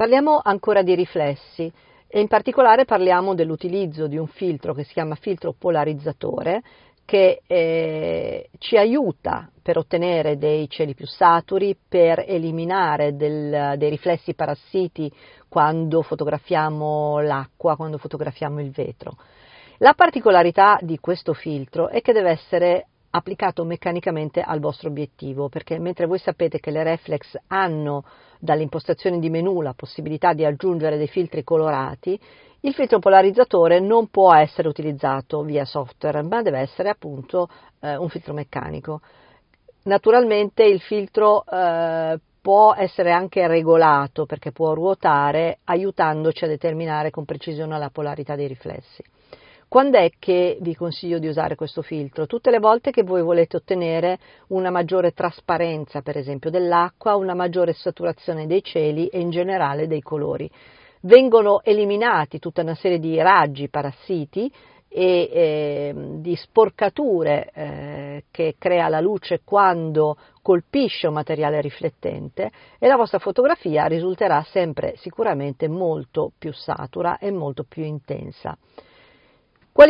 Parliamo ancora di riflessi e in particolare parliamo dell'utilizzo di un filtro che si chiama filtro polarizzatore che eh, ci aiuta per ottenere dei cieli più saturi, per eliminare del, dei riflessi parassiti quando fotografiamo l'acqua, quando fotografiamo il vetro. La particolarità di questo filtro è che deve essere applicato meccanicamente al vostro obiettivo, perché mentre voi sapete che le reflex hanno dalle impostazioni di menu la possibilità di aggiungere dei filtri colorati, il filtro polarizzatore non può essere utilizzato via software, ma deve essere appunto eh, un filtro meccanico. Naturalmente il filtro eh, può essere anche regolato perché può ruotare aiutandoci a determinare con precisione la polarità dei riflessi. Quando è che vi consiglio di usare questo filtro? Tutte le volte che voi volete ottenere una maggiore trasparenza, per esempio, dell'acqua, una maggiore saturazione dei cieli e in generale dei colori. Vengono eliminati tutta una serie di raggi parassiti e eh, di sporcature eh, che crea la luce quando colpisce un materiale riflettente e la vostra fotografia risulterà sempre sicuramente molto più satura e molto più intensa.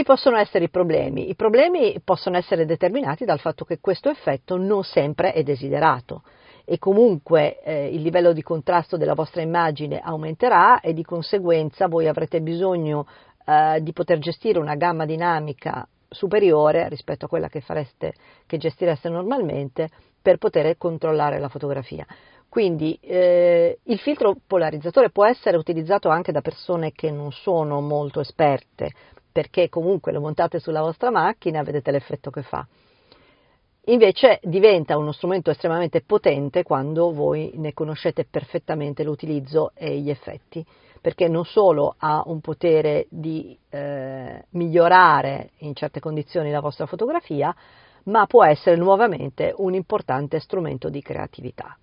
Quali possono essere i problemi? I problemi possono essere determinati dal fatto che questo effetto non sempre è desiderato e comunque eh, il livello di contrasto della vostra immagine aumenterà e di conseguenza voi avrete bisogno eh, di poter gestire una gamma dinamica superiore rispetto a quella che, fareste, che gestireste normalmente per poter controllare la fotografia. Quindi eh, il filtro polarizzatore può essere utilizzato anche da persone che non sono molto esperte, perché comunque lo montate sulla vostra macchina e vedete l'effetto che fa. Invece diventa uno strumento estremamente potente quando voi ne conoscete perfettamente l'utilizzo e gli effetti, perché non solo ha un potere di eh, migliorare in certe condizioni la vostra fotografia, ma può essere nuovamente un importante strumento di creatività.